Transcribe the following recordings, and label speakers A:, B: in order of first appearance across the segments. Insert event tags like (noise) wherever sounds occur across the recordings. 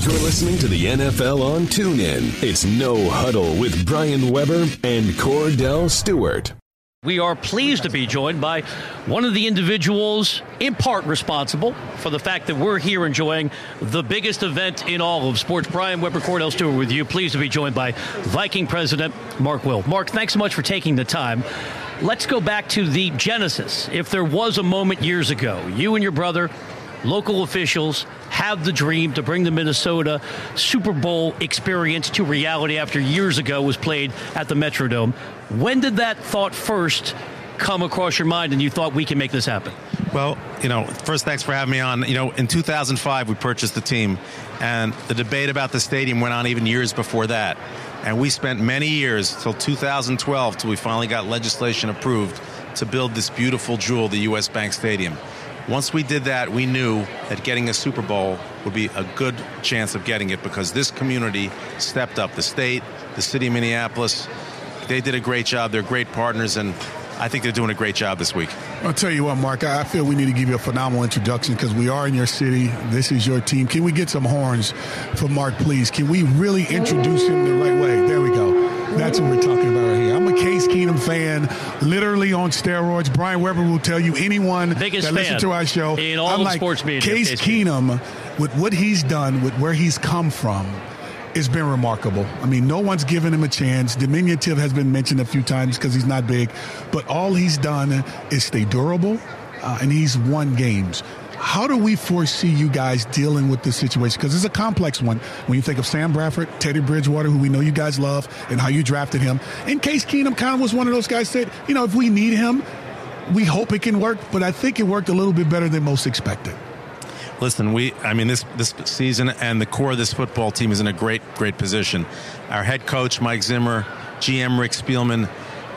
A: You're listening to the NFL on TuneIn. It's No Huddle with Brian Weber and Kordell Stewart.
B: We are pleased to be joined by one of the individuals in part responsible for the fact that we're here enjoying the biggest event in all of sports. Brian Weber Kordell Stewart with you. Pleased to be joined by Viking president Mark Wilf. Mark, thanks so much for taking the time. Let's go back to the genesis. If there was a moment years ago, you and your brother local officials have the dream to bring the Minnesota Super Bowl experience to reality after years ago was played at the Metrodome. When did that thought first come across your mind and you thought we can make this happen?
C: Well, you know, first, thanks for having me on. You know, in 2005, we purchased the team, and the debate about the stadium went on even years before that. And we spent many years till 2012 till we finally got legislation approved to build this beautiful jewel, the U.S. Bank Stadium. Once we did that, we knew that getting a Super Bowl would be a good chance of getting it because this community stepped up. The state, the city of Minneapolis, they did a great job. They're great partners, and I think they're doing a great job this week.
D: I'll tell you what, Mark, I feel we need to give you a phenomenal introduction because we are in your city. This is your team. Can we get some horns for Mark, please? Can we really introduce him the right way? There we go. That's what we're talking fan, literally on steroids. Brian Weber will tell you anyone
B: Biggest
D: that listens to our show.
B: in all
D: like,
B: sports media,
D: Case,
B: Case
D: Keenum, with what he's done, with where he's come from, it's been remarkable. I mean, no one's given him a chance. Diminutive has been mentioned a few times because he's not big, but all he's done is stay durable, uh, and he's won games. How do we foresee you guys dealing with this situation? Because it's a complex one. When you think of Sam Bradford, Teddy Bridgewater, who we know you guys love, and how you drafted him, and Case Keenum kind of was one of those guys that, you know, if we need him, we hope it can work, but I think it worked a little bit better than most expected.
C: Listen, we I mean this this season and the core of this football team is in a great great position. Our head coach Mike Zimmer, GM Rick Spielman,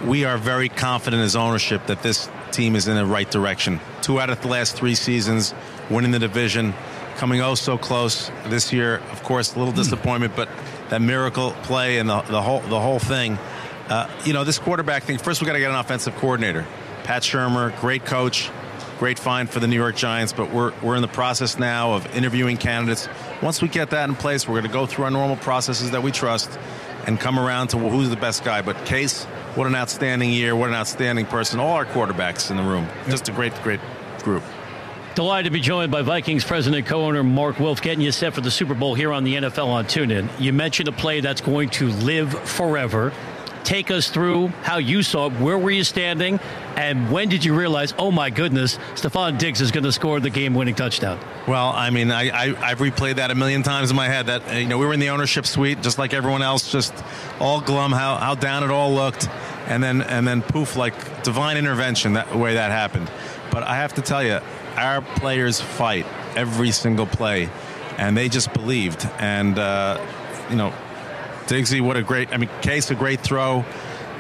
C: we are very confident as ownership that this team is in the right direction. Two out of the last three seasons, winning the division, coming oh so close this year. Of course, a little disappointment, but that miracle play and the, the whole the whole thing. Uh, you know, this quarterback thing. First, we got to get an offensive coordinator. Pat Shurmur, great coach, great find for the New York Giants. But we're we're in the process now of interviewing candidates. Once we get that in place, we're going to go through our normal processes that we trust and come around to who's the best guy. But Case, what an outstanding year! What an outstanding person! All our quarterbacks in the room, just a great, great group.
B: Delighted to be joined by Vikings president, co-owner Mark Wilf, getting you set for the Super Bowl here on the NFL on TuneIn. You mentioned a play that's going to live forever. Take us through how you saw it. Where were you standing? And when did you realize, oh my goodness, Stefon Diggs is going to score the game-winning touchdown?
C: Well, I mean, I, I, have replayed that a million times in my head. That you know, we were in the ownership suite, just like everyone else, just all glum, how, how down it all looked, and then and then poof, like divine intervention. That way that happened. But I have to tell you, our players fight every single play, and they just believed. And uh, you know, Diggsy, what a great! I mean, Case a great throw,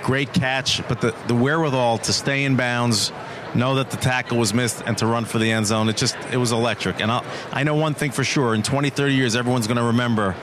C: great catch, but the the wherewithal to stay in bounds know that the tackle was missed and to run for the end zone. It just it was electric. And I'll, I know one thing for sure: in 20, 30 years, everyone's going to remember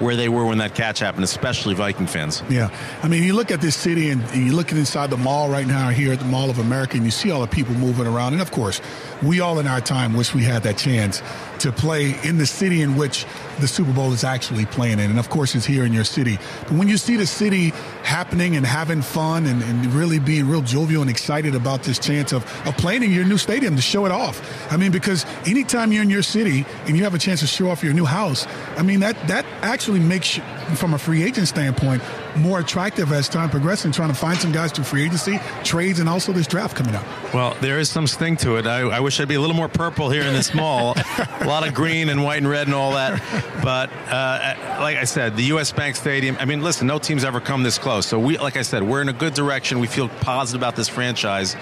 C: where they were when that catch happened, especially Viking fans.
D: Yeah, I mean, you look at this city and, and you look inside the mall right now here at the Mall of America, and you see all the people moving around. And of course, we all in our time wish we had that chance to play in the city in which the Super Bowl is actually playing in. And of course, it's here in your city. But when you see the city happening and having fun and, and really being real jovial and excited about this chance of, of playing in your new stadium to show it off. I mean, because anytime you're in your city and you have a chance to show off your new house, I mean, that, that actually makes, you, from a free agent standpoint, more attractive as time progresses and trying to find some guys through free agency, trades, and also this draft coming up.
C: Well, there is some sting to it. I, I wish I'd be a little more purple here in this mall. (laughs) a lot of green and white and red and all that. But uh, like I said, the U.S. Bank Stadium. I mean, listen, no team's ever come this close. So we, like I said, we're in a good direction. We feel positive about this franchise,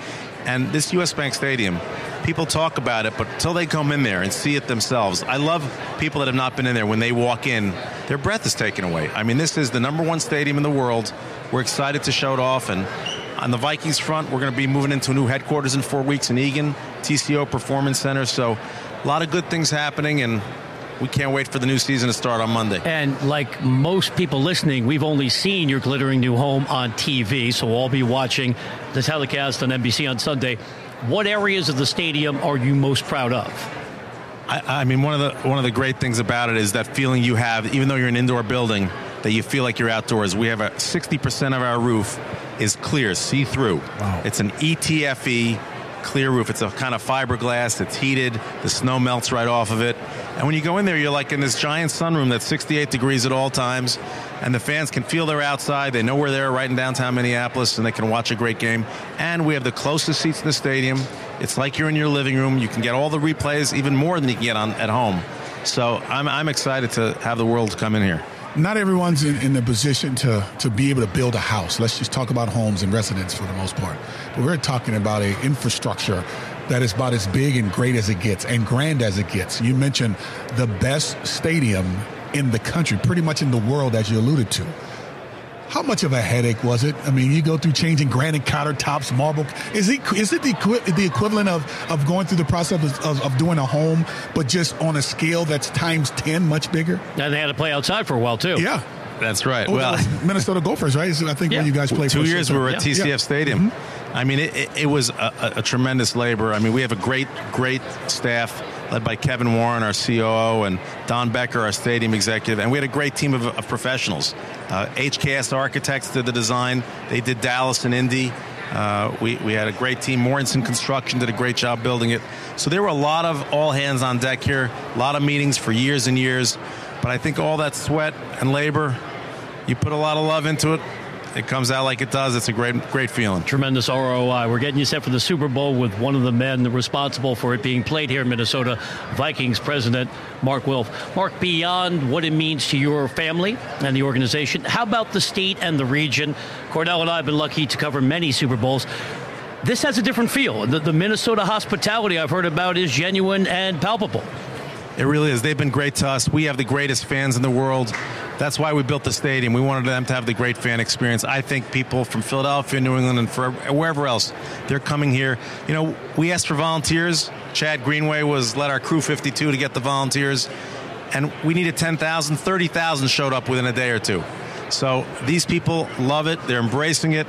C: and this U.S. Bank Stadium. People talk about it, but until they come in there and see it themselves, I love people that have not been in there. When they walk in, their breath is taken away. I mean, this is the number one stadium in the world. We're excited to show it off, and on the Vikings front, we're going to be moving into a new headquarters in four weeks in Eagan, TCO Performance Center. So, a lot of good things happening, and we can't wait for the new season to start on Monday.
B: And like most people listening, we've only seen your glittering new home on TV, so we'll all be watching the telecast on NBC on Sunday. What areas of the stadium are you most proud of?
C: I, I mean, one of the one of the great things about it is that feeling you have, even though you're an indoor building, that you feel like you're outdoors. We have a 60% of our roof is clear, see through.
D: Wow.
C: It's an ETFE clear roof. It's a kind of fiberglass. It's heated. The snow melts right off of it. And when you go in there, you're like in this giant sunroom that's 68 degrees at all times. And the fans can feel they're outside. They know where they're right in downtown Minneapolis, and they can watch a great game. And we have the closest seats in the stadium. It's like you're in your living room. You can get all the replays, even more than you can get on at home. So I'm, I'm excited to have the world come in here.
D: Not everyone's in, in the position to, to be able to build a house. Let's just talk about homes and residents for the most part. But we're talking about a infrastructure that is about as big and great as it gets and grand as it gets. You mentioned the best stadium in the country, pretty much in the world, as you alluded to. How much of a headache was it? I mean, you go through changing granite countertops, marble. Is it is it the, equi- the equivalent of, of going through the process of, of, of doing a home, but just on a scale that's times ten, much bigger?
B: And they had to play outside for a while too.
D: Yeah.
C: That's right.
D: Oh,
C: well,
D: Minnesota Gophers, right? I think
B: Yeah.
D: when you guys played
C: two
D: for
C: years we were at
B: Yeah.
C: TCF
D: Yeah.
C: Stadium. Mm-hmm. I mean, it, it, it was a, a, tremendous labor. I mean, we have a great, great staff led by Kevin Warren, our COO, and Don Becker, our stadium executive, and we had a great team of, of professionals. Uh, HKS Architects did the design. They did Dallas and Indy. Uh, we, we had a great team. Mortenson Construction did a great job building it. So there were a lot of all hands on deck here, a lot of meetings for years and years. But I think all that sweat and labor, you put a lot of love into it. It comes out like it does. It's a great, great feeling.
B: Tremendous ROI. We're getting you set for the Super Bowl with one of the men responsible for it being played here in Minnesota, Vikings president Mark Wilf. Mark, beyond what it means to your family and the organization, how about the state and the region? Kordell and I have been lucky to cover many Super Bowls. This has a different feel. The, the Minnesota hospitality I've heard about is genuine and palpable.
C: It really is. They've been great to us. We have the greatest fans in the world. That's why we built the stadium. We wanted them to have the great fan experience. I think people from Philadelphia, New England, and wherever else, they're coming here. You know, we asked for volunteers. Chad Greenway was led our crew 52 to get the volunteers, and we needed 10,000. 30,000 showed up within a day or two. So these people love it. They're embracing it.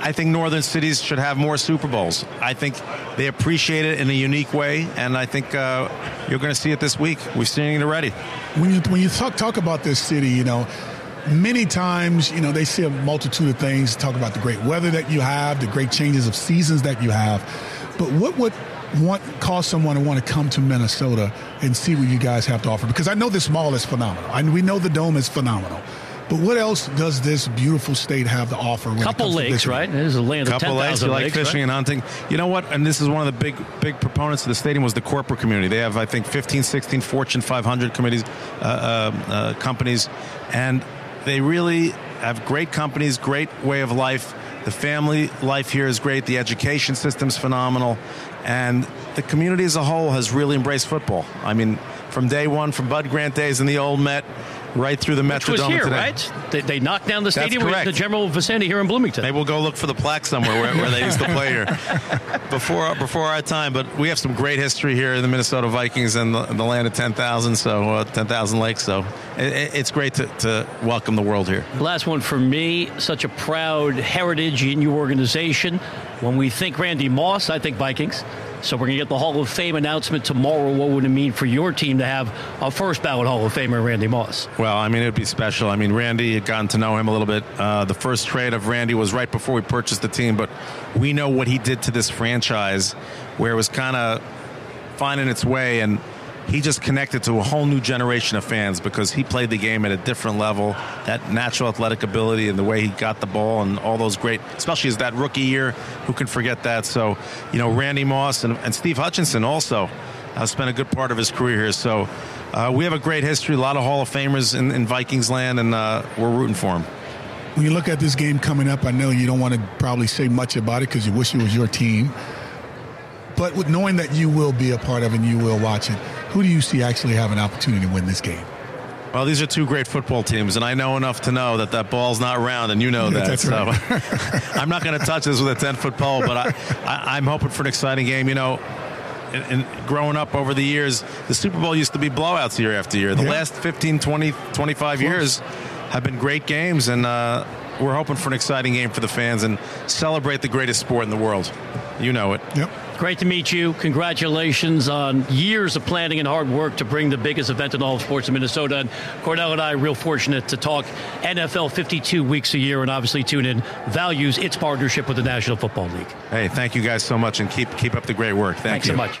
C: I think northern cities should have more Super Bowls. I think they appreciate it in a unique way, and I think uh, you're going to see it this week. We're seeing it already.
D: when you when you talk talk about this city, you know, many times you know they see a multitude of things. Talk about the great weather that you have, the great changes of seasons that you have. But what would want cause someone to want to come to Minnesota and see what you guys have to offer? Because I know this mall is phenomenal, and we know the dome is phenomenal. But what else does this beautiful state have to offer? When it
B: Couple
D: comes
B: lakes,
D: visiting?
B: right? It is a land of
C: couple lakes.
B: 10,000
C: You like
B: lakes,
C: fishing
B: right?
C: and hunting. You know what? And this is one of the big, big proponents of the stadium was the corporate community. They have, I think, 15, 16 Fortune 500 committees, uh, uh, uh, companies, and they really have great companies, great way of life. The family life here is great. The education system's phenomenal, and the community as a whole has really embraced football. I mean, from day one, from Bud Grant days in the old Met, right through the
B: Which was here,
C: today.
B: right? They, they knocked down the stadium
C: correct.
B: the general vicinity here in Bloomington.
C: Maybe we'll go look for the plaque somewhere where, where they used to play here (laughs) before before our time. But we have some great history here in the Minnesota Vikings and the, the land of 10,000, so uh, 10,000 lakes. So it- it's great to, to welcome the world here.
B: Last one for me. Such a proud heritage in your organization. When we think Randy Moss, I think Vikings. So we're going to get the Hall of Fame announcement tomorrow. What would it mean for your team to have a first ballot Hall of Famer, Randy Moss?
C: Well, I mean, it would be special. I mean, Randy had gotten to know him a little bit. Uh, the first trade of Randy was right before we purchased the team, but we know what he did to this franchise, where it was kind of finding its way, and he just connected to a whole new generation of fans because he played the game at a different level. That natural athletic ability and the way he got the ball and all those great, especially as that rookie year, who can forget that? So, you know, Randy Moss and, and Steve Hutchinson also uh, spent a good part of his career here. So. Uh, we have a great history, a lot of Hall of Famers in, in Vikings land, and uh, we're rooting for them.
D: When you look at this game coming up, I know you don't want to probably say much about it because you wish it was your team. But with knowing that you will be a part of it and you will watch it, who do you see actually have an opportunity to win this game?
C: Well, these are two great football teams, and I know enough to know that that ball's not round, and you know (laughs) that.
D: That's
C: so
D: right. (laughs)
C: I'm not going to touch this with a 10 foot pole, but I, I, I'm hoping for an exciting game. You know, and, and growing up over the years, the Super Bowl used to be blowouts year after year. The
D: Yeah.
C: last 15, 20, 25 years have been great games, and uh, we're hoping for an exciting game for the fans and celebrate the greatest sport in the world. You know it.
D: Yep.
B: Great to meet you. Congratulations on years of planning and hard work to bring the biggest event in all of sports in Minnesota. And Kordell and I are real fortunate to talk NFL 52 weeks a year and obviously TuneIn values its partnership with the National Football League.
C: Hey, thank you guys so much and keep keep up the great work. Thank
B: Thanks
C: you.
B: so much.